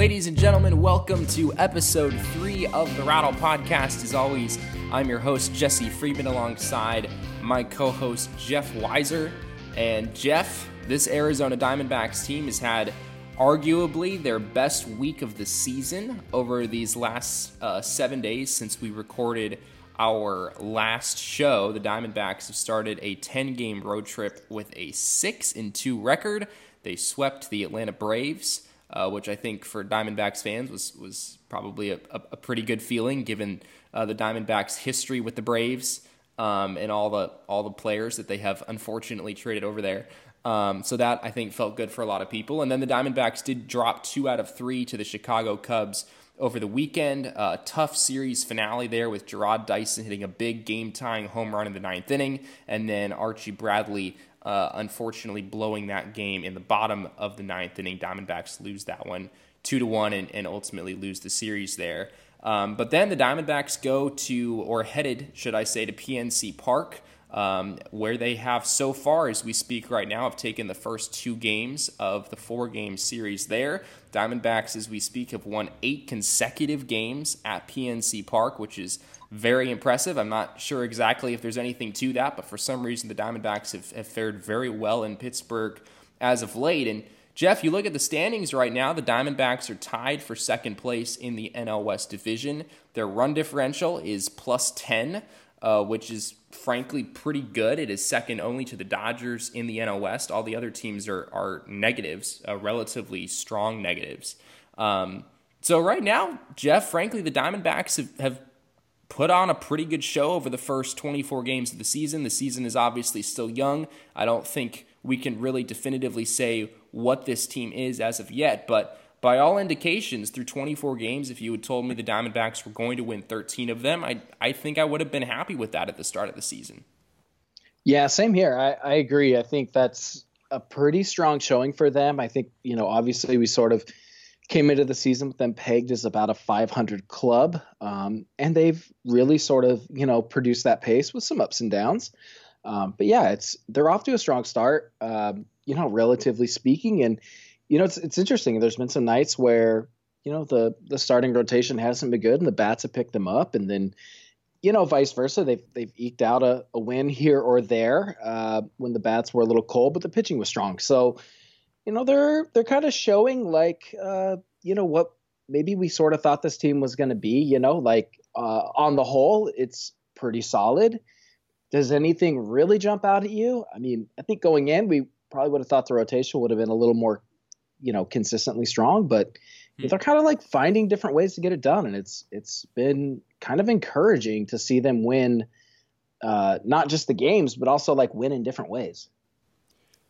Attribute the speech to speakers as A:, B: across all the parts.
A: Ladies and gentlemen, welcome to episode three of the Rattle Podcast. As always, I'm your host, Jesse Friedman, alongside my co host, Jeff Weiser. And Jeff, this Arizona Diamondbacks team has had arguably their best week of the season over these last uh, seven days since we recorded our last show. The Diamondbacks have started a 10 game road trip with a 6 and 2 record. They swept the Atlanta Braves. Uh, which I think for Diamondbacks fans was was probably a, a, a pretty good feeling given uh, the Diamondbacks' history with the Braves um, and all the all the players that they have unfortunately traded over there. Um, so that I think felt good for a lot of people. And then the Diamondbacks did drop two out of three to the Chicago Cubs over the weekend. Uh, tough series finale there with Jarrod Dyson hitting a big game tying home run in the ninth inning, and then Archie Bradley uh, unfortunately blowing that game in the bottom of the ninth inning. Diamondbacks lose that one two to one and, and ultimately lose the series there. Um, but then the Diamondbacks go to, or headed, should I say, to PNC Park um, where they have so far, as we speak right now, have taken the first two games of the four game series there. Diamondbacks, as we speak, have won eight consecutive games at PNC Park, which is very impressive. I'm not sure exactly if there's anything to that, but for some reason, the Diamondbacks have, have fared very well in Pittsburgh as of late. And Jeff, you look at the standings right now, the Diamondbacks are tied for second place in the NL West division. Their run differential is plus 10 uh, which is frankly pretty good. It is second only to the Dodgers in the NL West. All the other teams are, are negatives, uh, relatively strong negatives. Um, so right now, Jeff, frankly, the Diamondbacks have, have put on a pretty good show over the first 24 games of the season. The season is obviously still young. I don't think we can really definitively say what this team is as of yet, but by all indications, through 24 games, if you had told me the Diamondbacks were going to win 13 of them, I, I think I would have been happy with that at the start of the season.
B: Yeah, same here. I, I agree. I think that's a pretty strong showing for them. I think, you know, obviously we sort of came into the season with them pegged as about a 500 club. Um, and they've really sort of, you know, produced that pace with some ups and downs. Um, but yeah, it's they're off to a strong start, um, you know, relatively speaking. And, you know, it's it's interesting. There's been some nights where you know the the starting rotation hasn't been good, and the bats have picked them up, and then you know vice versa. They've they've eked out a, a win here or there uh, when the bats were a little cold, but the pitching was strong. So you know they're they're kind of showing like uh, you know what maybe we sort of thought this team was going to be. You know, like uh, on the whole, it's pretty solid. Does anything really jump out at you? I mean, I think going in, we probably would have thought the rotation would have been a little more you know consistently strong, but hmm. they're kind of like finding different ways to get it done, and it's it's been kind of encouraging to see them win, uh, not just the games, but also like win in different ways.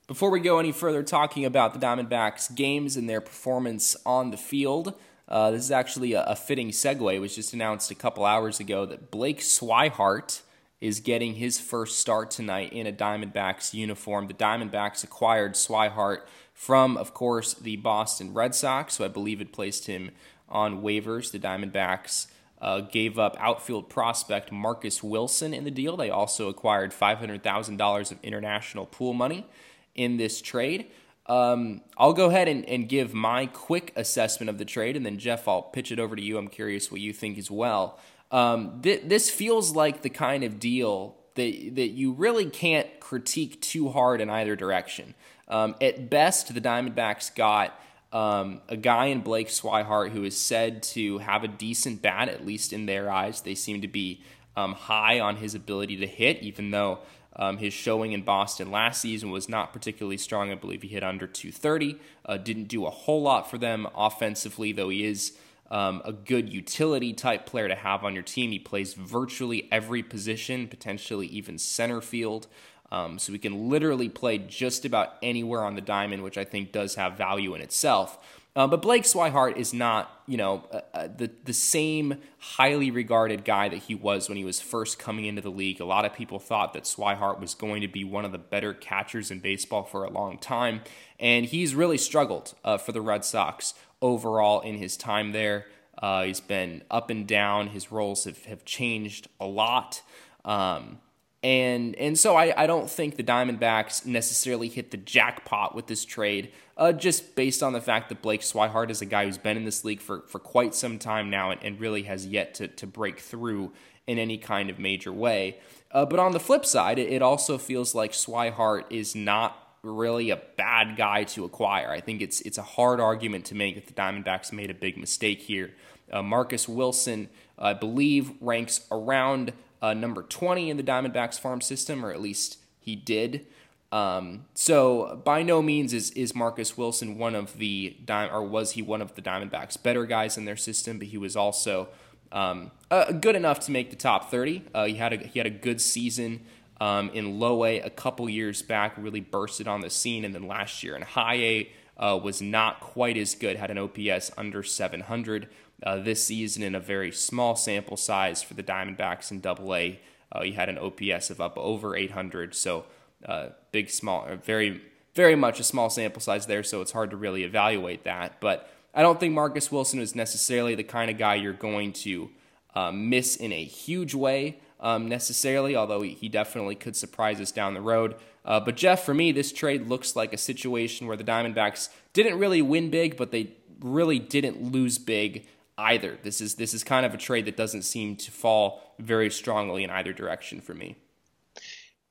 A: Before we go any further talking about the Diamondbacks games and their performance on the field, uh, this is actually a, a, fitting segue. It was just announced a couple hours ago that Blake Swihart is getting his first start tonight in a Diamondbacks uniform. The Diamondbacks acquired Swihart from, of course, the Boston Red Sox, so I believe it placed him on waivers. The Diamondbacks uh, gave up outfield prospect Marcus Wilson in the deal. They also acquired $500,000 of international pool money in this trade. Um, I'll go ahead and, and, give my quick assessment of the trade, and then Jeff, I'll pitch it over to you. I'm curious what you think as well. Um, th- this feels like the kind of deal that that you really can't critique too hard in either direction. Um, at best, the Diamondbacks got um, a guy in Blake Swihart who is said to have a decent bat, at least in their eyes. They seem to be um, high on his ability to hit, even though um, his showing in Boston last season was not particularly strong. I believe he hit under 230. Uh, didn't do a whole lot for them offensively, though he is. Um, a good utility type player to have on your team. He plays virtually every position, potentially even center field. Um, so he can literally play just about anywhere on the diamond, which I think does have value in itself. Uh, but Blake Swihart is not, you know, uh, uh, the the same highly regarded guy that he was when he was first coming into the league. A lot of people thought that Swihart was going to be one of the better catchers in baseball for a long time, and he's really struggled uh, for the Red Sox overall in his time there. Uh, he's been up and down. His roles have, have changed a lot. Um, And and so I, I don't think the Diamondbacks necessarily hit the jackpot with this trade, uh, just based on the fact that Blake Swihart is a guy who's been in this league for, for quite some time now and, and really has yet to, to break through in any kind of major way. Uh, but on the flip side, it, it also feels like Swihart is not really a bad guy to acquire. I think it's it's a hard argument to make that the Diamondbacks made a big mistake here. Uh, Marcus Wilson, I believe, ranks around uh, number 20 in the Diamondbacks farm system, or at least he did. Um, so by no means is is Marcus Wilson one of the or was he one of the Diamondbacks better guys in their system, but he was also um, uh, good enough to make the top 30. Uh, he had a he had a good season um, in low A a couple years back, really bursted on the scene, and then last year in high A uh, was not quite as good. Had an OPS under 700 uh, this season in a very small sample size for the Diamondbacks in Double A. Uh, he had an OPS of up over 800, so uh, big, small, very, very much a small sample size there. So it's hard to really evaluate that. But I don't think Marcus Wilson is necessarily the kind of guy you're going to uh, miss in a huge way. Um, necessarily, although he, he, definitely could surprise us down the road. Uh, but Jeff, for me, this trade looks like a situation where the Diamondbacks didn't really win big, but they really didn't lose big either. This is this is kind of a trade that doesn't seem to fall very strongly in either direction for me.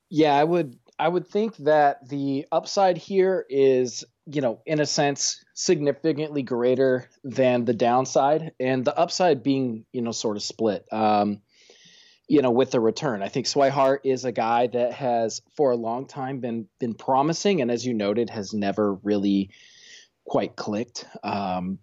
B: Yeah, I would I would think that the upside here is, you know, in a sense significantly greater than the downside and the upside being, you know, sort of split. Um, you know, with the return. I think Swihart is a guy that has for a long time been been promising and as you noted has never really quite clicked. Um,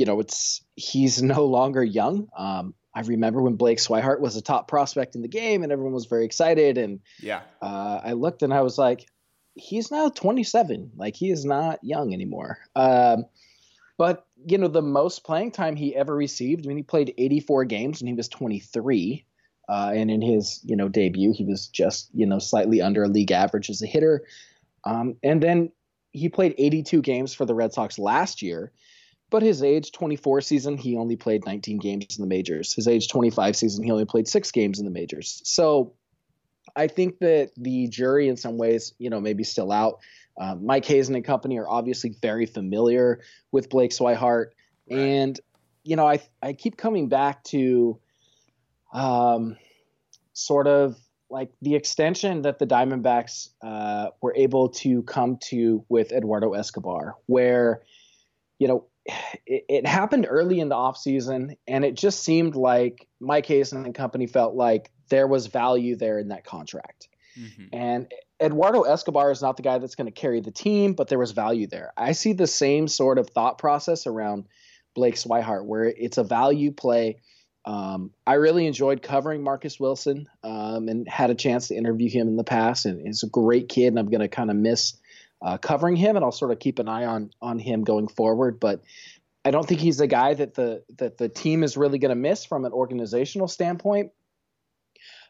B: you know, it's he's no longer young. Um, I remember when Blake Swihart was a top prospect in the game, and everyone was very excited. And
A: yeah,
B: uh, I looked and I was like, he's now 27. Like he is not young anymore. Um, but you know, the most playing time he ever received, I mean, he played 84 games when he was 23. Uh, and in his, you know, debut, he was just, you know, slightly under league average as a hitter. Um, and then he played 82 games for the Red Sox last year. But his age 24 season, he only played 19 games in the majors. His age 25 season, he only played six games in the majors. So I think that the jury, in some ways, you know, maybe still out. Uh, Mike Hazen and company are obviously very familiar with Blake Swihart, right. and you know, I I keep coming back to, um, sort of like the extension that the Diamondbacks uh, were able to come to with Eduardo Escobar, where, you know, it, it, happened early in the offseason, and it just seemed like Mike Hazen and the company felt like there was value there in that contract. Mm-hmm. And Eduardo Escobar is not the guy that's going to carry the team, but there was value there. I see the same sort of thought process around Blake Swihart, where it's a value play. Um, I really enjoyed covering Marcus Wilson um, and had a chance to interview him in the past, and he's a great kid, and I'm going to kind of miss uh, covering him, and I'll sort of keep an eye on on him going forward. But I don't think he's the guy that the that the team is really going to miss from an organizational standpoint.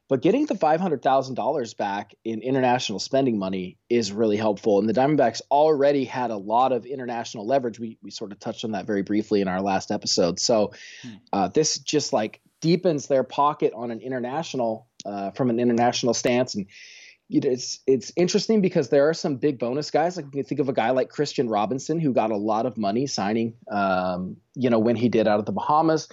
B: But getting the five hundred thousand dollars back in international spending money is really helpful. And the Diamondbacks already had a lot of international leverage. We we sort of touched on that very briefly in our last episode. So hmm. uh, this just like deepens their pocket on an international uh, from an international stance and it's it's interesting because there are some big bonus guys. Like you think of a guy like Kristian Robinson who got a lot of money signing, um, you know, when he did out of the Bahamas.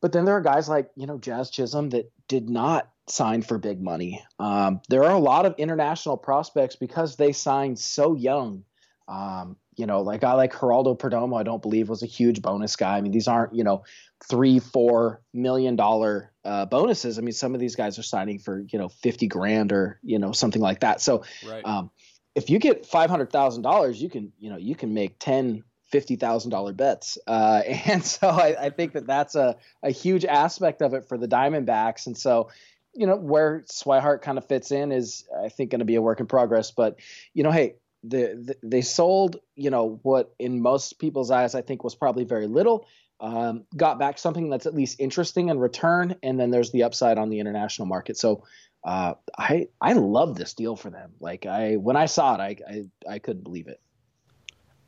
B: But then there are guys like you know Jazz Chisholm that did not sign for big money. Um, there are a lot of international prospects because they signed so young. Um, you know, like I like Geraldo Perdomo, I don't believe was a huge bonus guy. I mean, these aren't, you know, three, four million dollar uh, bonuses. I mean, some of these guys are signing for, you know, 50 grand or, you know, something like that. So, right. um, if you get $500,000, you can, you know, you can make 10, $50,000 bets. Uh, and so I, I, think that that's a, a huge aspect of it for the Diamondbacks. And so, you know, where Swihart kind of fits in is, I think, going to be a work in progress. But, you know, hey, the, the, they sold, you know, what in most people's eyes I think was probably very little. Um, got back something that's at least interesting in return, and then there's the upside on the international market. So uh, I I love this deal for them. Like I when I saw it, I, I I couldn't believe it.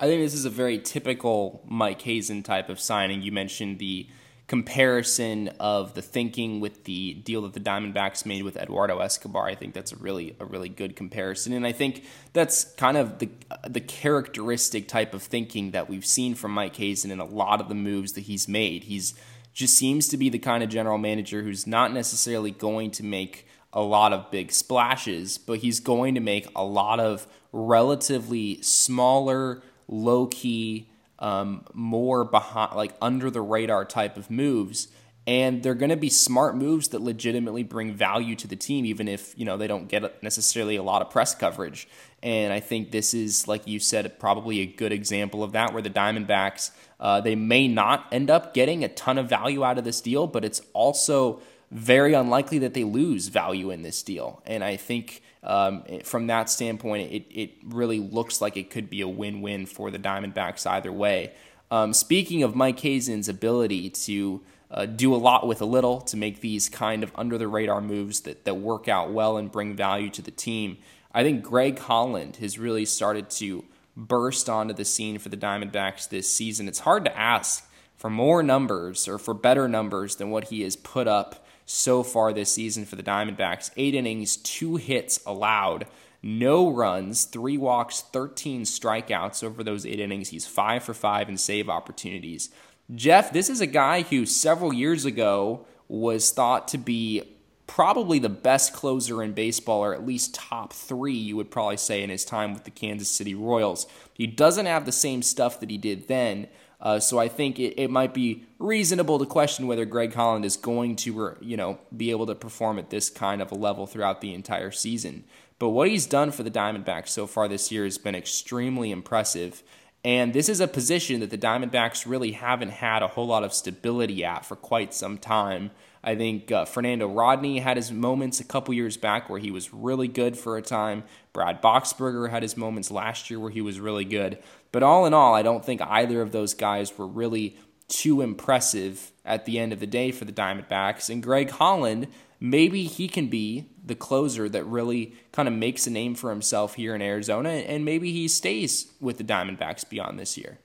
A: I think this is a very typical Mike Hazen type of signing. You mentioned the comparison of the thinking with the deal that the Diamondbacks made with Eduardo Escobar. I think that's a really a really good comparison, and I think that's kind of the the characteristic type of thinking that we've seen from Mike Hazen in a lot of the moves that he's made. He's just seems to be the kind of general manager who's not necessarily going to make a lot of big splashes, but he's going to make a lot of relatively smaller, low key um, more behind, like under the radar type of moves. And they're going to be smart moves that legitimately bring value to the team, even if you know they don't get necessarily a lot of press coverage. And I think this is, like you said, probably a good example of that, where the Diamondbacks uh, they may not end up getting a ton of value out of this deal, but it's also very unlikely that they lose value in this deal. And I think um, from that standpoint, it, it really looks like it could be a win win for the Diamondbacks either way. Um, speaking of Mike Hazen's ability to uh, do a lot with a little to make these kind of under the radar moves that, that work out well and bring value to the team, I think Greg Holland has really started to burst onto the scene for the Diamondbacks this season. It's hard to ask for more numbers or for better numbers than what he has put up so far this season for the Diamondbacks. Eight innings, two hits allowed, no runs, three walks, 13 strikeouts over those eight innings. He's five for five in save opportunities. Jeff, this is a guy who several years ago was thought to be probably the best closer in baseball, or at least top three, you would probably say, in his time with the Kansas City Royals. He doesn't have the same stuff that he did then, uh, so I think it, it might be reasonable to question whether Greg Holland is going to, you know, be able to perform at this kind of a level throughout the entire season. But what he's done for the Diamondbacks so far this year has been extremely impressive. And this is a position that the Diamondbacks really haven't had a whole lot of stability at for quite some time. I think uh, Fernando Rodney had his moments a couple years back where he was really good for a time. Brad Boxberger had his moments last year where he was really good. But all in all, I don't think either of those guys were really too impressive at the end of the day for the Diamondbacks. And Greg Holland, maybe he can be the closer that really kind of makes a name for himself here in Arizona, and maybe he stays with the Diamondbacks beyond this year.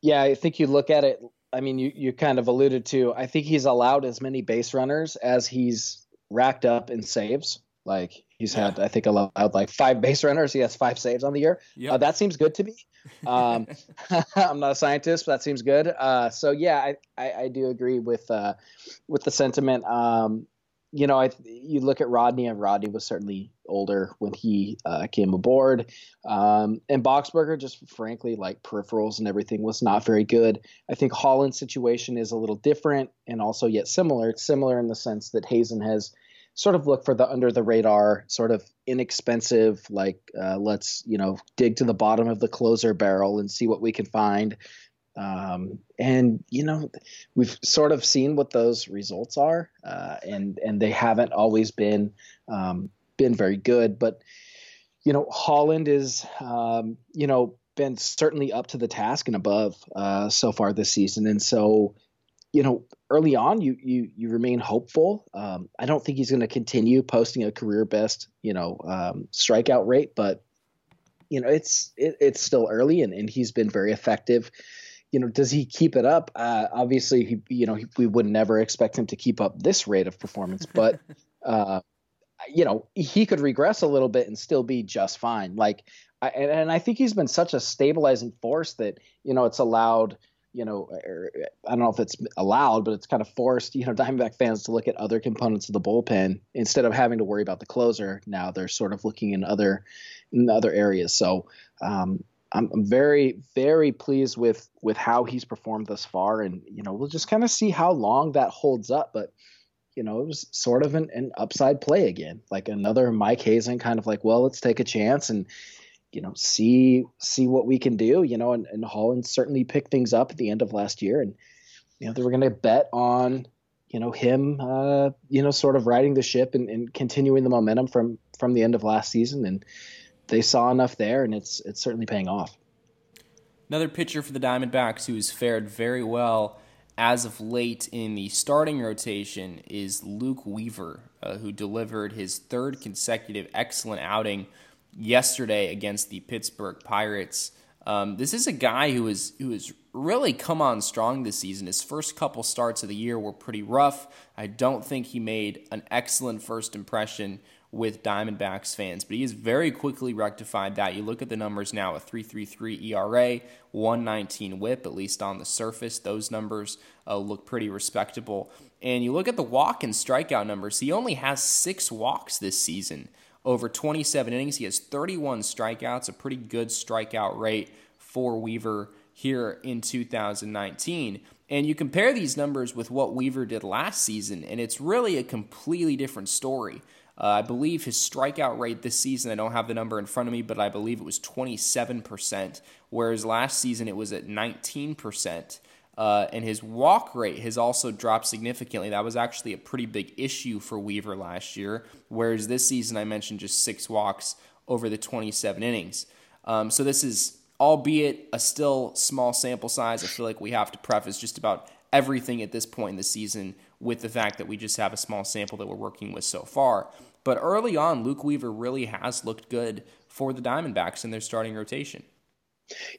B: Yeah, I think you look at it I mean, you, you kind of alluded to, I think he's allowed as many base runners as he's racked up in saves. Like he's yeah. had, I think, allowed like five base runners. He has five saves on the year. Yep. Uh, that seems good to me. Um, I'm not a scientist, but that seems good. Uh, so yeah, I, I, I, do agree with uh, with the sentiment. Um, you know, I you look at Rodney, and Rodney was certainly older when he uh, came aboard. Um, and Boxberger, just frankly, like peripherals and everything, was not very good. I think Holland's situation is a little different and also yet similar. It's similar in the sense that Hazen has sort of looked for the under the radar, sort of inexpensive, like uh, let's you know dig to the bottom of the closer barrel and see what we can find. Um, and you know, we've sort of seen what those results are, uh, and and they haven't always been um, been very good. But you know, Holland is um, you know been certainly up to the task and above uh, so far this season, and so you know, early on, you you you remain hopeful. Um, I don't think he's going to continue posting a career best, you know, um, strikeout rate, but you know, it's it, it's still early, and, and he's been very effective you know, does he keep it up? Uh, obviously, he, you know, he, we would never expect him to keep up this rate of performance, but, uh, you know, he could regress a little bit and still be just fine. Like, I, and, and I think he's been such a stabilizing force that, you know, it's allowed, you know, er, I don't know if it's allowed, but it's kind of forced, you know, Diamondback fans to look at other components of the bullpen instead of having to worry about the closer. Now they're sort of looking in other, in other areas. So, um, I'm, I'm very very pleased with with how he's performed thus far, and you know we'll just kind of see how long that holds up. But you know it was sort of an, an upside play again, like another Mike Hazen kind of like, well, let's take a chance and you know see see what we can do. You know, and, and Holland certainly picked things up at the end of last year, and you know they were going to bet on you know him uh, you know sort of riding the ship and, and continuing the momentum from from the end of last season and they saw enough there, and it's it's certainly paying off.
A: Another pitcher for the Diamondbacks who has fared very well as of late in the starting rotation is Luke Weaver, uh, who delivered his third consecutive excellent outing yesterday against the Pittsburgh Pirates. Um, this is a guy who is who has really come on strong this season. His first couple starts of the year were pretty rough. I don't think he made an excellent first impression with Diamondbacks fans, but he has very quickly rectified that. You look at the numbers now a 3.33 ERA, 119 WHIP, at least on the surface. Those numbers uh, look pretty respectable. And you look at the walk and strikeout numbers. He only has six walks this season over 27 innings. He has 31 strikeouts, a pretty good strikeout rate for Weaver here in 2019. And you compare these numbers with what Weaver did last season, and it's really a completely different story. Uh, I believe his strikeout rate this season, I don't have the number in front of me, but I believe it was 27%, whereas last season it was at 19%. Uh, and his walk rate has also dropped significantly. That was actually a pretty big issue for Weaver last year, whereas this season I mentioned just six walks over the 27 innings. Um, so this is, albeit a still small sample size, I feel like we have to preface just about everything at this point in the season with the fact that we just have a small sample that we're working with so far. But early on, Luke Weaver really has looked good for the Diamondbacks in their starting rotation.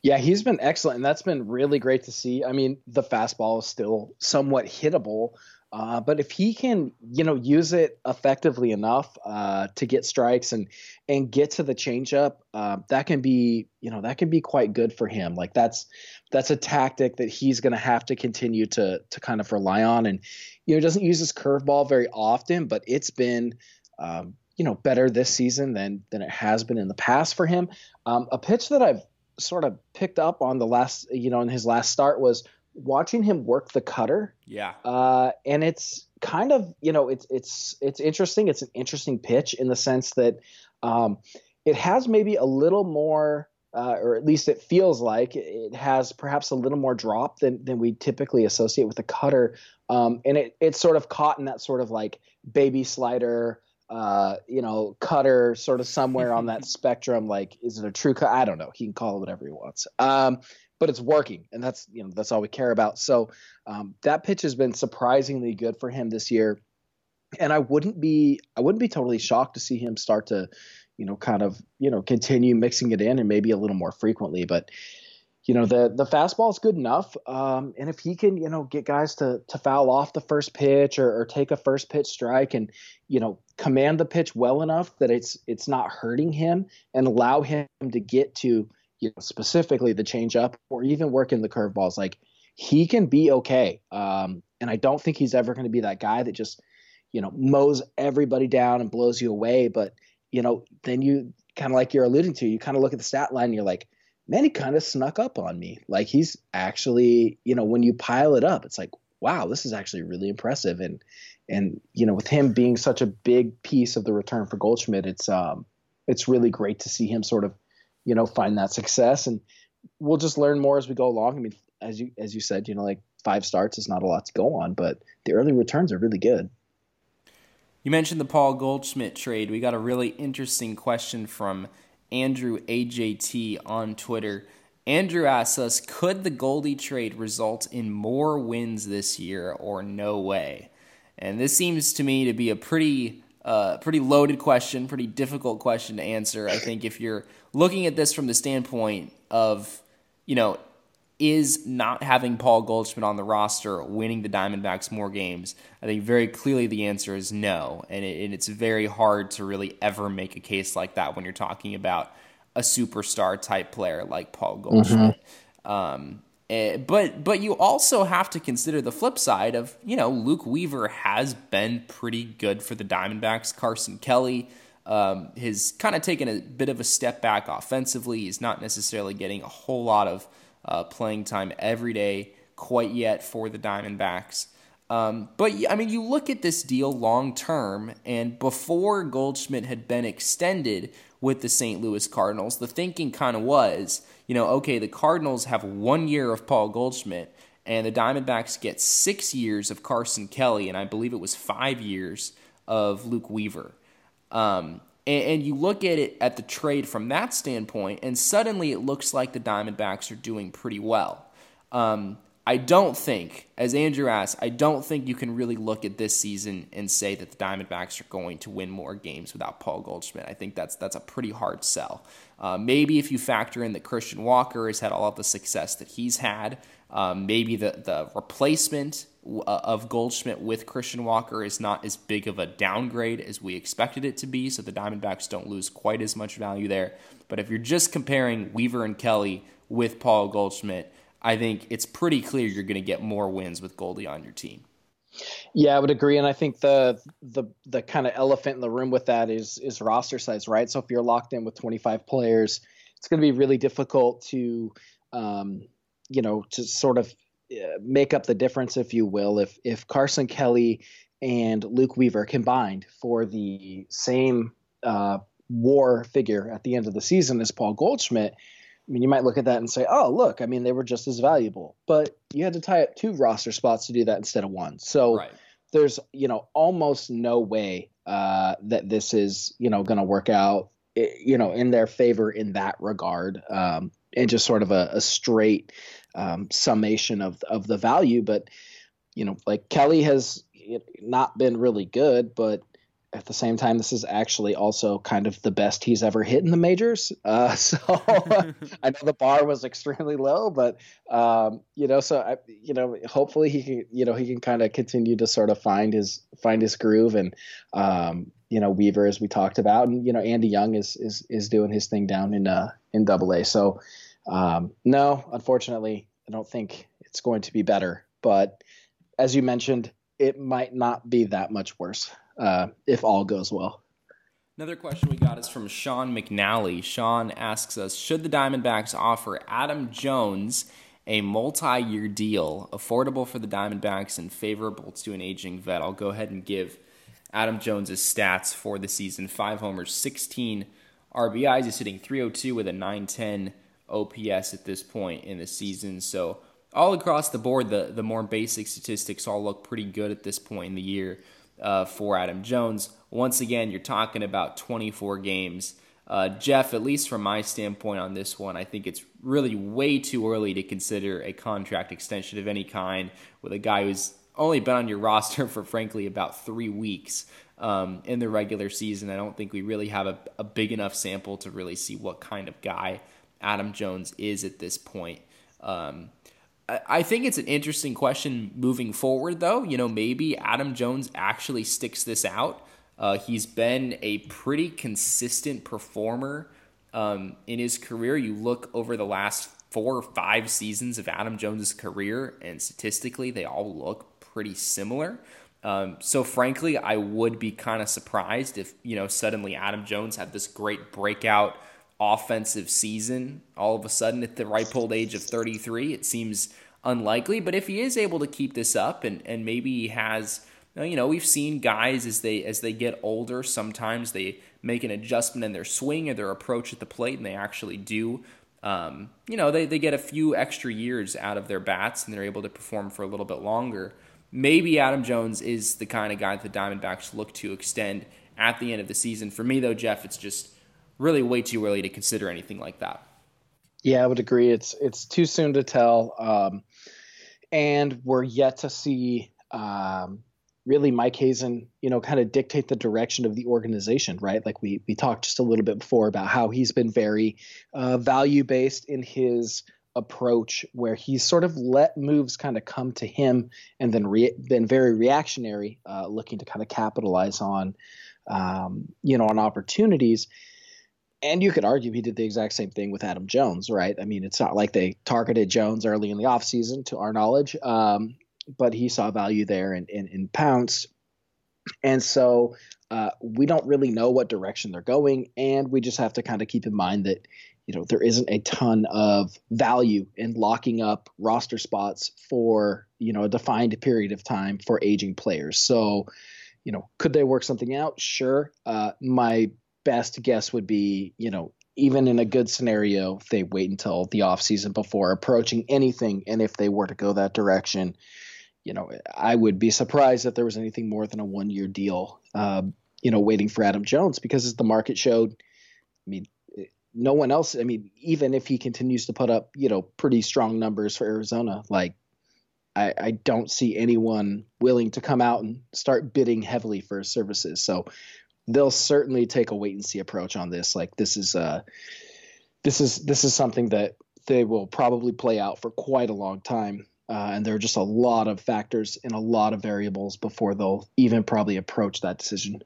B: Yeah, he's been excellent, and that's been really great to see. I mean, the fastball is still somewhat hittable, uh, but if he can, you know, use it effectively enough uh, to get strikes and and get to the changeup, uh, that can be, you know, that can be quite good for him. Like that's that's a tactic that he's going to have to continue to to kind of rely on. And you know, doesn't use his curveball very often, but it's been. Um, you know, better this season than than it has been in the past for him. Um, a pitch that I've sort of picked up on the last, you know, in his last start was watching him work the cutter.
A: Yeah.
B: Uh, and it's kind of, you know, it's it's it's interesting. It's an interesting pitch in the sense that um, it has maybe a little more, uh, or at least it feels like it has perhaps a little more drop than than we typically associate with the cutter. Um, and it it's sort of caught in that sort of like baby slider uh, you know, cutter sort of somewhere on that spectrum. Like, is it a true cut? I don't know. He can call it whatever he wants. Um, but it's working, and that's you know that's all we care about. So um, that pitch has been surprisingly good for him this year, and I wouldn't be I wouldn't be totally shocked to see him start to, you know, kind of you know continue mixing it in and maybe a little more frequently. But you know the the fastball is good enough, um, and if he can you know get guys to to foul off the first pitch or, or, take a first pitch strike and you know command the pitch well enough that it's it's not hurting him and allow him to get to you know specifically the changeup or even work in the curveballs, like he can be okay. Um, and I don't think he's ever going to be that guy that just you know mows everybody down and blows you away. But you know then you kind of like you're alluding to, you kind of look at the stat line and you're like man, he kind of snuck up on me. Like he's actually, you know, when you pile it up, it's like, wow, this is actually really impressive. And and you know, with him being such a big piece of the return for Goldschmidt, it's um it's really great to see him sort of, you know, find that success. And we'll just learn more as we go along. I mean, as you as you said, you know, like five starts is not a lot to go on, but the early returns are really good.
A: You mentioned the Paul Goldschmidt trade. We got a really interesting question from Andrew AJT on Twitter. Andrew asks us, could the Goldie trade result in more wins this year or no way? And this seems to me to be a pretty uh, pretty loaded question, pretty difficult question to answer. I think if you're looking at this from the standpoint of, you know, is not having Paul Goldschmidt on the roster winning the Diamondbacks more games? I think very clearly the answer is no. And, it, and, it's very hard to really ever make a case like that when you're talking about a superstar type player like Paul Goldschmidt. Mm-hmm. Um, eh, but but you also have to consider the flip side of you know Luke Weaver has been pretty good for the Diamondbacks. Carson Kelly um, has kind of taken a bit of a step back offensively. He's not necessarily getting a whole lot of uh, playing time every day quite yet for the Diamondbacks. Um, but I mean, you look at this deal long term, and before Goldschmidt had been extended with the St. Louis Cardinals, the thinking kind of was, you know, okay, the Cardinals have one year of Paul Goldschmidt, and the Diamondbacks get six years of Carson Kelly, and I believe it was five years of Luke Weaver. Um, and, and you look at it at the trade from that standpoint, and suddenly it looks like the Diamondbacks are doing pretty well. Um, I don't think, as Andrew asked, I don't think you can really look at this season and say that the Diamondbacks are going to win more games without Paul Goldschmidt. I think that's that's a pretty hard sell. Uh, maybe if you factor in that Christian Walker has had all of the success that he's had, um, maybe the the replacement of Goldschmidt with Christian Walker is not as big of a downgrade as we expected it to be, so the Diamondbacks don't lose quite as much value there. But if you're just comparing Weaver and Kelly with Paul Goldschmidt, I think it's pretty clear you're going to get more wins with Goldie on your team.
B: Yeah, I would agree, and I think the the the kind of elephant in the room with that is is roster size, right? So if you're locked in with 25 players, it's going to be really difficult to, um, you know, to sort of uh, make up the difference, if you will. If if Carson Kelly and Luke Weaver combined for the same uh, WAR figure at the end of the season as Paul Goldschmidt, I mean, you might look at that and say, oh, look, I mean, they were just as valuable. But you had to tie up two roster spots to do that instead of one. So right. there's, you know, almost no way uh, that this is, you know, going to work out, you know, in their favor in that regard. Um, and just sort of a, a straight um, summation of, of the value. But, you know, like Kelly has not been really good, but at the same time, this is actually also kind of the best he's ever hit in the majors. Uh, so I know the bar was extremely low, but um, you know, so I, you know, hopefully he can, you know, he can kind of continue to sort of find his find his groove, and um, you know, Weaver as we talked about, and you know, Andy Young is is is doing his thing down in uh in Double A. So um, no, unfortunately, I don't think it's going to be better. But as you mentioned, it might not be that much worse uh, if all goes well.
A: Another question we got is from Sean McNally. Sean asks us Should the Diamondbacks offer Adam Jones a multi year deal, affordable for the Diamondbacks and favorable to an aging vet? I'll go ahead and give Adam Jones' stats for the season five homers, 16 RBIs. He's hitting 302 with a 910 OPS at this point in the season. So, all across the board, the, the more basic statistics all look pretty good at this point in the year uh, for Adam Jones. Once again, you're talking about 24 games. Uh, Jeff, at least from my standpoint on this one, I think it's really way too early to consider a contract extension of any kind with a guy who's only been on your roster for, frankly, about three weeks um, in the regular season. I don't think we really have a, a big enough sample to really see what kind of guy Adam Jones is at this point. Um, I think it's an interesting question moving forward, though. You know, maybe Adam Jones actually sticks this out. Uh, he's been a pretty consistent performer um, in his career. You look over the last four or five seasons of Adam Jones's career, and statistically, they all look pretty similar. Um, so, frankly, I would be kind of surprised if you know suddenly Adam Jones had this great breakout offensive season all of a sudden at the ripe old age of 33. It seems unlikely, but if he is able to keep this up and, and maybe he has you know we've seen guys as they as they get older sometimes they make an adjustment in their swing or their approach at the plate and they actually do um, you know they, they get a few extra years out of their bats and they're able to perform for a little bit longer maybe adam jones is the kind of guy that the diamondbacks look to extend at the end of the season for me though jeff it's just really way too early to consider anything like that.
B: Yeah, I would agree. It's it's too soon to tell, um, and we're yet to see um, really Mike Hazen, you know, kind of dictate the direction of the organization, right? Like we we talked just a little bit before about how he's been very uh, value based in his approach, where he's sort of let moves kind of come to him, and then re- been very reactionary, uh, looking to kind of capitalize on, um, you know, on opportunities and you could argue he did the exact same thing with Adam Jones, right? I mean, it's not like they targeted Jones early in the offseason, to our knowledge, um, but he saw value there and, and, and pounced. And so uh, we don't really know what direction they're going, and we just have to kind of keep in mind that you know there isn't a ton of value in locking up roster spots for you know a defined period of time for aging players. So you know, could they work something out? Sure. Uh, my best guess would be, you know, even in a good scenario, they wait until the offseason before approaching anything. And if they were to go that direction, you know, I would be surprised if there was anything more than a one year deal, uh, you know, waiting for Adam Jones because as the market showed, I mean, no one else, I mean, even if he continues to put up, you know, pretty strong numbers for Arizona, like I, I don't see anyone willing to come out and start bidding heavily for his services. So they'll certainly take a wait and see approach on this. Like this is uh this is this is something that they will probably play out for quite a long time. Uh, and there are just a lot of factors and a lot of variables before they'll even probably approach that decision.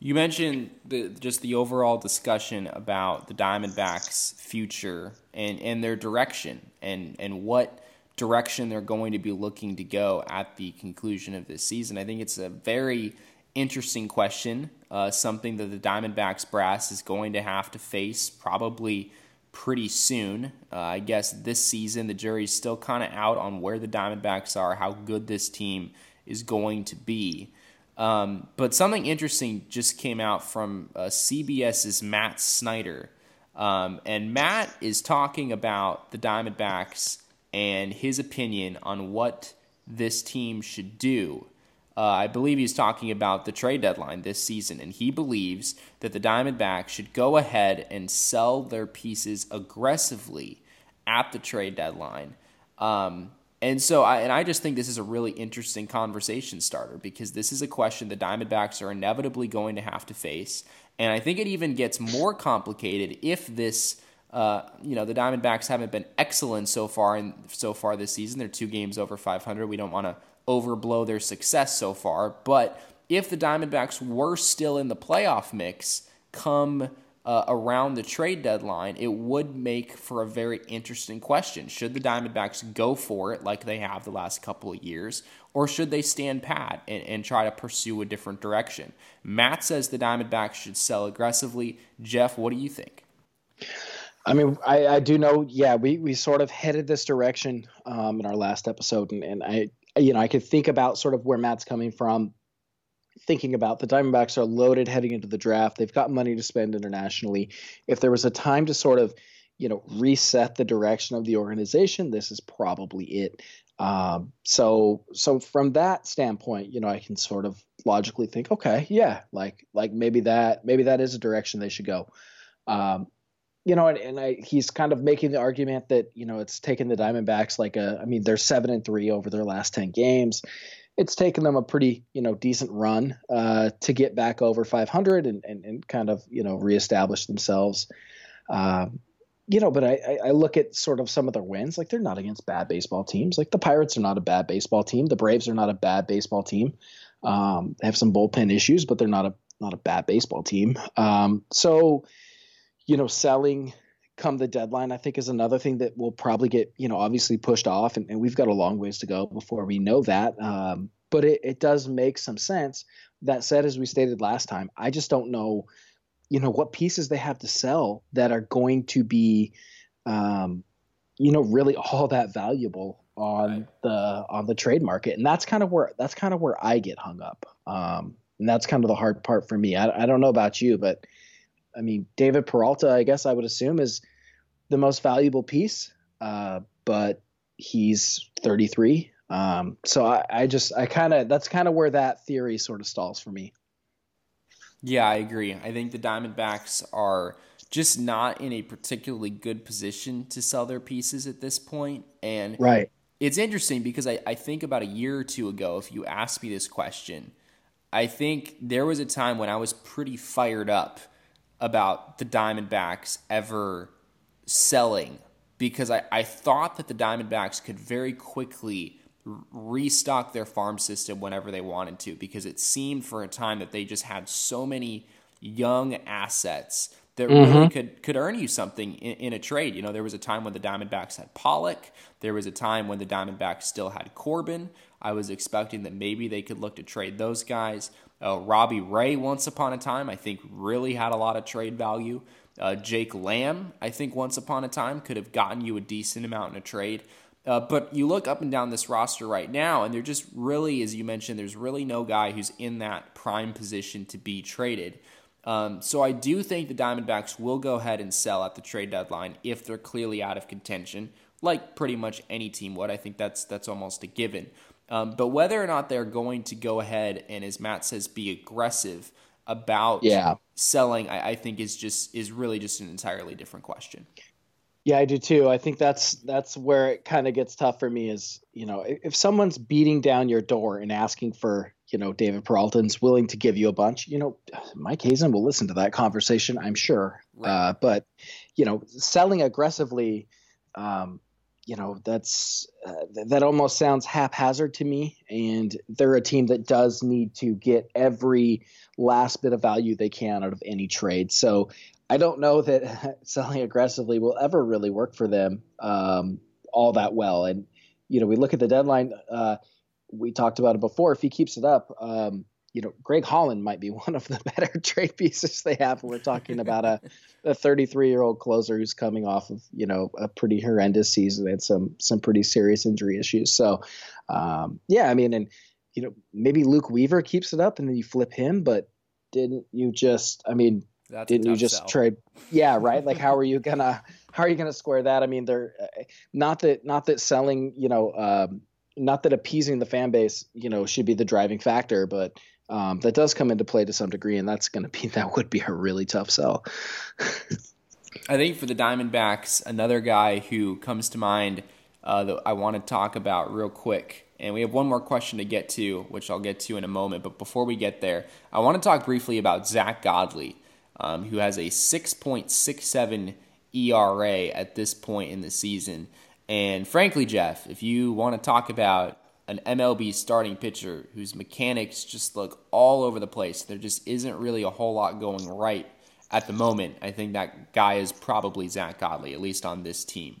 A: You mentioned the, just the overall discussion about the Diamondbacks' future and, and their direction and, and what direction they're going to be looking to go at the conclusion of this season. I think it's a very interesting question, uh, something that the Diamondbacks brass is going to have to face probably pretty soon. Uh, I guess this season, the jury's still kind of out on where the Diamondbacks are, how good this team is going to be. Um, but something interesting just came out from uh, CBS's Matt Snyder. Um, and Matt is talking about the Diamondbacks and his opinion on what this team should do. Uh, I believe he's talking about the trade deadline this season, and he believes that the Diamondbacks should go ahead and sell their pieces aggressively at the trade deadline. Um, and so, I, and I just think this is a really interesting conversation starter because this is a question the Diamondbacks are inevitably going to have to face. And I think it even gets more complicated if this, uh, you know, the Diamondbacks haven't been excellent so far and so far this season. They're two games over 500. We don't want to overblow their success so far. But if the Diamondbacks were still in the playoff mix come uh, around the trade deadline, it would make for a very interesting question. Should the Diamondbacks go for it like they have the last couple of years, or should they stand pat and, and try to pursue a different direction? Matt says the Diamondbacks should sell aggressively. Jeff, what do you think?
B: I mean, I, I do know, yeah, we, we sort of headed this direction um, in our last episode, and, and I, you know, I could think about sort of where Matt's coming from thinking about the Diamondbacks are loaded heading into the draft. They've got money to spend internationally. If there was a time to sort of, you know, reset the direction of the organization, this is probably it. Um, so, so from that standpoint, you know, I can sort of logically think, okay, yeah, like, like maybe that, maybe that is a direction they should go. Um, you know, and, and I, he's kind of making the argument that you know it's taken the Diamondbacks like a, I mean, they're seven and three over their last ten games it's taken them a pretty you know decent run uh, to get back over 500 and, and, and, kind of you know reestablish themselves. Um, you know, but I, I look at sort of some of their wins. Like they're not against bad baseball teams. Like the Pirates are not a bad baseball team. The Braves are not a bad baseball team. Um, they have some bullpen issues, but they're not a not a bad baseball team. Um, so, you know, selling come the deadline, I think is another thing that will probably get, you know, obviously pushed off. And, and we've got a long ways to go before we know that. Um, but it, it does make some sense. That said, as we stated last time, I just don't know, you know, what pieces they have to sell that are going to be, um, you know, really all that valuable on right. the on the trade market. And that's kind of where that's kind of where I get hung up. Um, and that's kind of the hard part for me. I, I don't know about you, but I mean, David Peralta, I guess I would assume is the most valuable piece, uh, but he's 33. Um, so I, I just, I kind of, that's kind of where that theory sort of stalls for me.
A: Yeah, I agree. I think the Diamondbacks are just not in a particularly good position to sell their pieces at this point. And
B: right.
A: it's interesting because I, I think about a year or two ago, if you asked me this question, I think there was a time when I was pretty fired up about the Diamondbacks ever selling because I, I thought that the Diamondbacks could very quickly restock their farm system whenever they wanted to because it seemed for a time that they just had so many young assets that mm-hmm. really could could earn you something in, in, a trade. You know, there was a time when the Diamondbacks had Pollock. There was a time when the Diamondbacks still had Corbin. I was expecting that maybe they could look to trade those guys. Uh, Robbie Ray, once upon a time, I think really had a lot of trade value. Uh, Jake Lamb, I think once upon a time could have gotten you a decent amount in a trade. Uh, but you look up and down this roster right now, and there just really, as you mentioned, there's really no guy who's in that prime position to be traded. Um, so I do think the Diamondbacks will go ahead and sell at the trade deadline if they're clearly out of contention, like pretty much any team would. I think that's that's almost a given. Um, but whether or not they're going to go ahead and, as Matt says, be aggressive about
B: yeah.
A: selling, I, I think is just is really just an entirely different question.
B: Yeah, I do too. I think that's that's where it kind of gets tough for me. Is you know if someone's beating down your door and asking for you know David Peralta's willing to give you a bunch, you know Mike Hazen will listen to that conversation, I'm sure. Right. Uh, but you know selling aggressively, um, you know that's uh, that almost sounds haphazard to me. And they're a team that does need to get every last bit of value they can out of any trade. So I don't know that selling aggressively will ever really work for them um, all that well. And you know, we look at the deadline. Uh, we talked about it before. If he keeps it up, um, you know, Greg Holland might be one of the better trade pieces they have. We're talking about a, a 33 year old closer who's coming off of, you know, a pretty horrendous season and some, some pretty serious injury issues. So, um, yeah, I mean, and, you know, maybe Luke Weaver keeps it up and then you flip him, but didn't you just, I mean, that's Didn't you just
A: sell.
B: trade? Yeah, right. Like, how are you gonna how are you gonna square that? I mean, they're uh, not that not that selling, you know, um, not that appeasing the fan base, you know, should be the driving factor, but um, that does come into play to some degree, and that's going to be that would be a really tough sell.
A: I think for the Diamondbacks, another guy who comes to mind uh, that I want to talk about real quick. And we have one more question to get to, which I'll get to in a moment. But before we get there, I want to talk briefly about Zack Godley um, who has a 6.67 ERA at this point in the season. And frankly, Jeff, if you want to talk about an MLB starting pitcher whose mechanics just look all over the place, there just isn't really a whole lot going right at the moment. I think that guy is probably Zack Godley, at least on this team.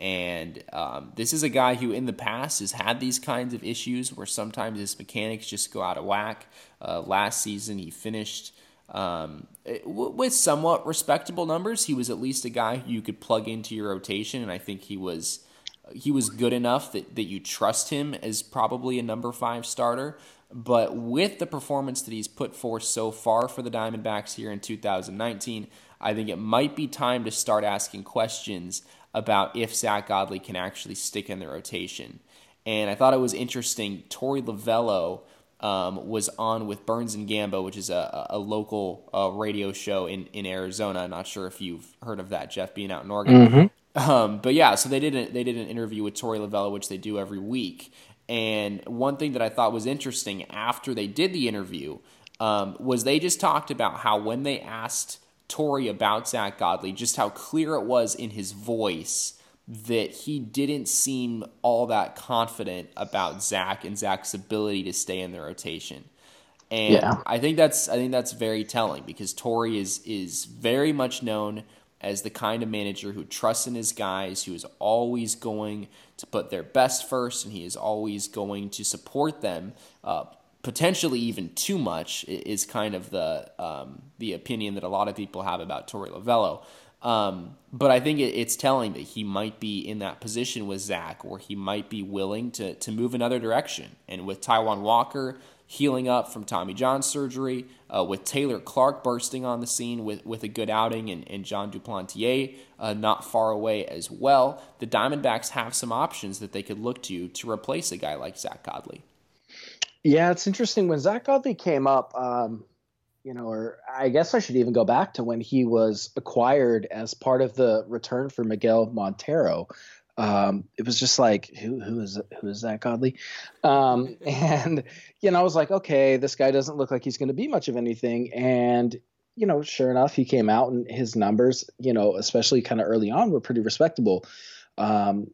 A: And um, this is a guy who, in the past, has had these kinds of issues where sometimes his mechanics just go out of whack. Uh, last season, he finished um, with somewhat respectable numbers. He was at least a guy you could plug into your rotation, and I think he was he was good enough that, that you trust him as probably a number five starter. But with the performance that he's put forth so far for the Diamondbacks here in 2019, I think it might be time to start asking questions about if Zack Godley can actually stick in the rotation. And I thought it was interesting. Torey Lovullo um, was on with Burns and Gambo, which is a, a local uh, radio show in, in Arizona. Not sure if you've heard of that, Jeff, being out in Oregon. Mm-hmm. Um, but yeah, so they did a, they did an interview with Torey Lovullo, which they do every week. And one thing that I thought was interesting after they did the interview um, was they just talked about how when they asked Torey about Zack Godley, just how clear it was in his voice that he didn't seem all that confident about Zack and Zack's ability to stay in the rotation. And yeah. I think that's I think that's very telling because Torey is is very much known as the kind of manager who trusts in his guys, who is always going to put their best first, and he is always going to support them. Uh, potentially even too much is kind of the um, the opinion that a lot of people have about Torey Lovullo. Um, but I think it, it's telling that he might be in that position with Zack, where he might be willing to to move another direction. And with Taijuan Walker healing up from Tommy John surgery, uh, with Taylor Clarke bursting on the scene with, with a good outing, and, and Jon Duplantier uh, not far away as well, the Diamondbacks have some options that they could look to to replace a guy like Zack Godley.
B: Yeah, it's interesting when Zack Godley came up. Um, you know, or I guess I should even go back to when he was acquired as part of the return for Miguel Montero. Um, it was just like, who who is who is that Godley? Um, and you know, I was like, okay, this guy doesn't look like he's going to be much of anything. And you know, sure enough, he came out and his numbers, you know, especially kind of early on, were pretty respectable. Um,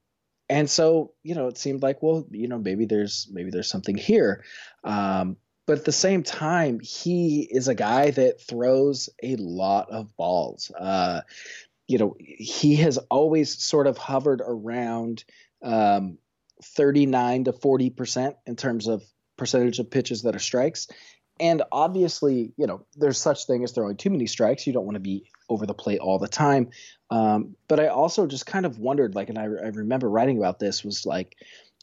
B: and so, you know, it seemed like, well, you know, maybe there's maybe there's something here. Um, but at the same time, he is a guy that throws a lot of balls. Uh, you know, he has always sort of hovered around um, 39 to 40 percent in terms of percentage of pitches that are strikes. And obviously, you know, there's such thing as throwing too many strikes. You don't want to be over the plate all the time. Um, but I also just kind of wondered, like, and I, I remember writing about this was like,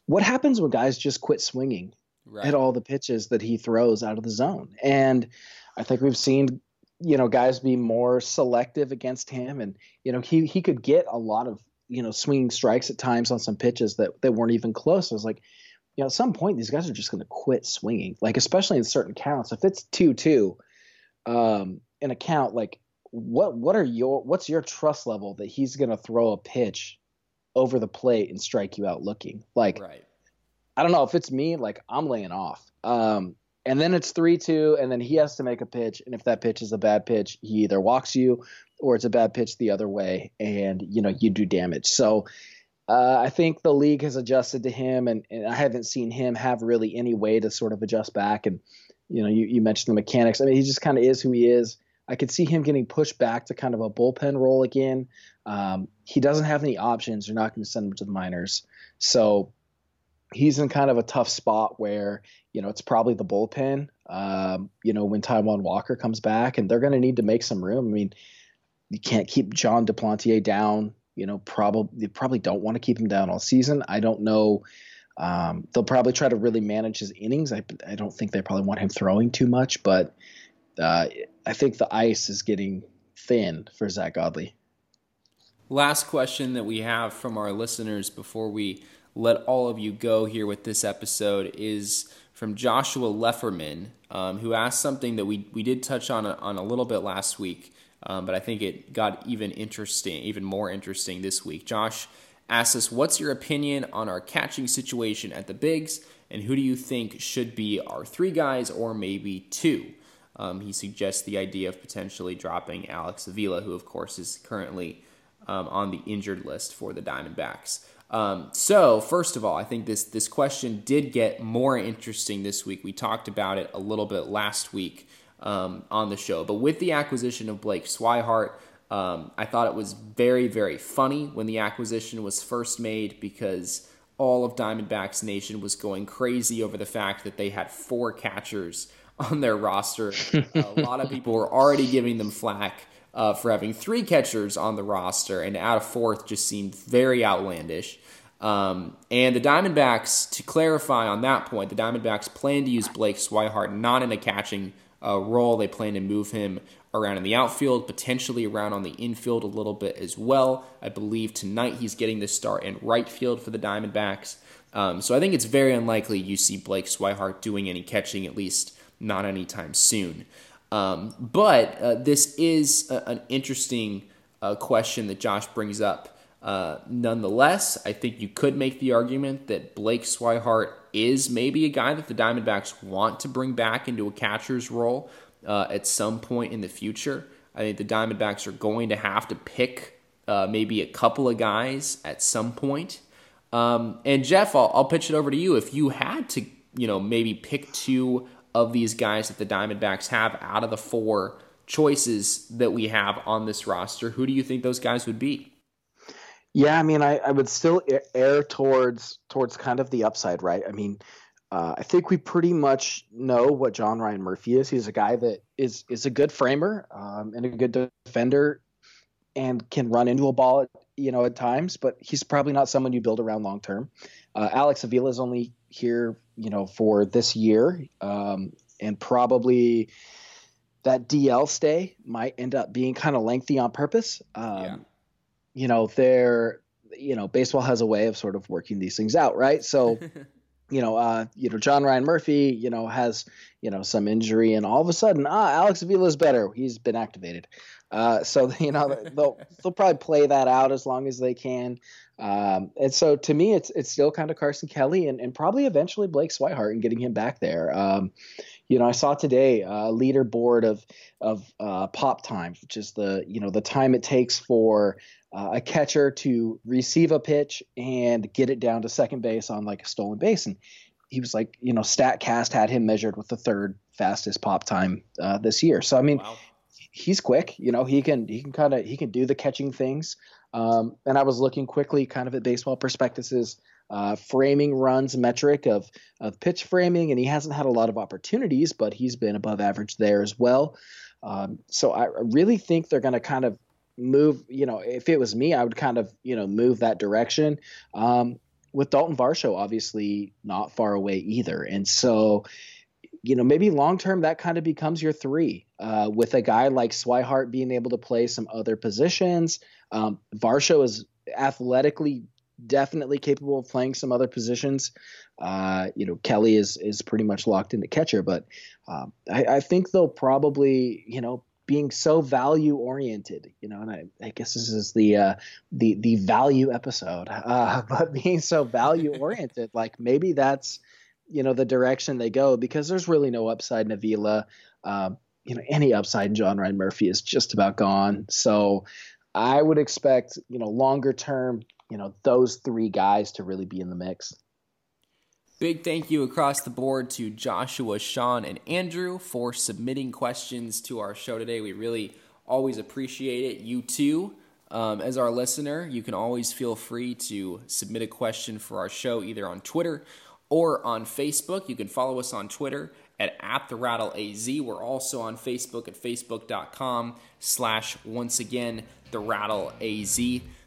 B: what happens when guys just quit swinging right. at all the pitches that he throws out of the zone. And I think we've seen, you know, guys be more selective against him. And, you know, he, he could get a lot of, you know, swinging strikes at times on some pitches that, that weren't even close. I was like, you know, at some point, these guys are just going to quit swinging, like, especially in certain counts. If it's 2 2 um, in a count, like, what what are your what's your trust level that he's going to throw a pitch over the plate and strike you out looking like
A: right.
B: I don't know if it's me like I'm laying off. Um, and then it's three two, and then he has to make a pitch, and if that pitch is a bad pitch, he either walks you or it's a bad pitch the other way, and you know you do damage. So uh, I think the league has adjusted to him, and, and I haven't seen him have really any way to sort of adjust back. And you know, you, you mentioned the mechanics. I mean, he just kind of is who he is. I could see him getting pushed back to kind of a bullpen role again. Um, he doesn't have any options. You're not going to send him to the minors, so he's in kind of a tough spot where you know it's probably the bullpen. Um, you know, when Taijuan Walker comes back, and they're going to need to make some room. I mean, you can't keep Jon Duplantier down. You know, probably you probably don't want to keep him down all season. I don't know. Um, they'll probably try to really manage his innings. I, I don't think they probably want him throwing too much, but uh, I think the ice is getting thin for Zack Godley.
A: Last question that we have from our listeners before we let all of you go here with this episode is from Joshua Lefferman, um, who asked something that we, we did touch on a, on a little bit last week, um, but I think it got even interesting, even more interesting this week. Josh asks us, "What's your opinion on our catching situation at the bigs, and who do you think should be our three guys or maybe two? Um, he suggests the idea of potentially dropping Alex Avila, who of course is currently um, on the injured list for the Diamondbacks. Um, so, first of all, I think this this question did get more interesting this week. We talked about it a little bit last week um, on the show, but with the acquisition of Blake Swihart, um, I thought it was very very funny when the acquisition was first made because all of Diamondbacks Nation was going crazy over the fact that they had four catchers on their roster. a lot of people were already giving them flack uh, for having three catchers on the roster, and add a fourth just seemed very outlandish. Um, and the Diamondbacks, to clarify on that point, the Diamondbacks plan to use Blake Swihart not in a catching uh, role. They plan to move him around in the outfield, potentially around on the infield a little bit as well. I believe tonight he's getting the start in right field for the Diamondbacks. Um, so I think it's very unlikely you see Blake Swihart doing any catching, at least not anytime soon. Um, but uh, this is a, an interesting uh, question that Josh brings up. Uh, nonetheless, I think you could make the argument that Blake Swihart is maybe a guy that the Diamondbacks want to bring back into a catcher's role uh, at some point in the future. I think the Diamondbacks are going to have to pick uh, maybe a couple of guys at some point. Um, and Jeff, I'll, I'll pitch it over to you. If you had to, you know, maybe pick two of these guys that the Diamondbacks have out of the four choices that we have on this roster, who do you think those guys would be?
B: Yeah, I mean, I, I would still err towards towards kind of the upside, right? I mean, uh, I think we pretty much know what John Ryan Murphy is. He's a guy that is is a good framer um, and a good defender, and can run into a ball, you know, at times. But he's probably not someone you build around long term. Uh, Alex Avila is only here, you know, for this year, um, and probably that DL stay might end up being kind of lengthy on purpose. Um, yeah. You know, there, you know, baseball has a way of sort of working these things out, right? So. you know, uh, you know, John Ryan Murphy, you know, has, you know, some injury, and all of a sudden, ah, Alex Avila is better. He's been activated. Uh, so you know, they'll they'll probably play that out as long as they can. Um, and so to me, it's it's still kind of Carson Kelly and, and probably eventually Blake Swihart and getting him back there. Um, you know, I saw today a leaderboard of of uh, pop times, which is the you know the time it takes for uh, a catcher to receive a pitch and get it down to second base on like a stolen base. And he was like, you know, Statcast had him measured with the third fastest pop time uh, this year. So I mean, wow. He's quick. You know, he can he can kind of he can do the catching things. Um, and I was looking quickly kind of at baseball Prospectus's uh, framing runs metric of, of pitch framing, and he hasn't had a lot of opportunities, but he's been above average there as well. Um, so I really think they're going to kind of move, you know, if it was me, I would kind of, you know, move that direction. Um, with Dalton Varsho, obviously not far away either. And so, you know, maybe long term that kind of becomes your three. Uh, with a guy like Swihart being able to play some other positions, um, Varsho is athletically definitely capable of playing some other positions. Uh, you know, Kelly is is pretty much locked into catcher, but um, I, I, think they'll probably you know being so value oriented, you know, and I, I guess this is the uh, the the value episode, uh, but being so value oriented, like maybe that's you know the direction they go because there's really no upside in Avila. Um, you know, any upside in John Ryan Murphy is just about gone. So I would expect, you know, longer term, you know, those three guys to really be in the mix.
A: Big thank you across the board to Joshua, Sean, and Andrew for submitting questions to our show today. We really always appreciate it. You too, um, as our listener, you can always feel free to submit a question for our show either on Twitter or on Facebook. You can follow us on Twitter at, at the rattle az we're also on facebook at facebook.com slash once again the rattle az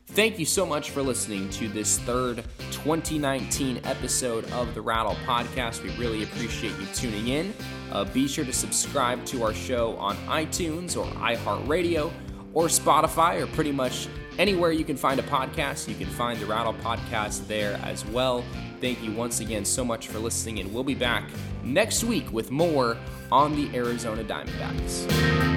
A: thank you so much for listening to this third 2019 episode of the rattle podcast. We really appreciate you tuning in. Uh, be sure to subscribe to our show on itunes or iheartradio or spotify or pretty much anywhere you can find a podcast you can find the rattle podcast there as well thank you once again so much for listening and we'll be back next week with more on the Arizona Diamondbacks.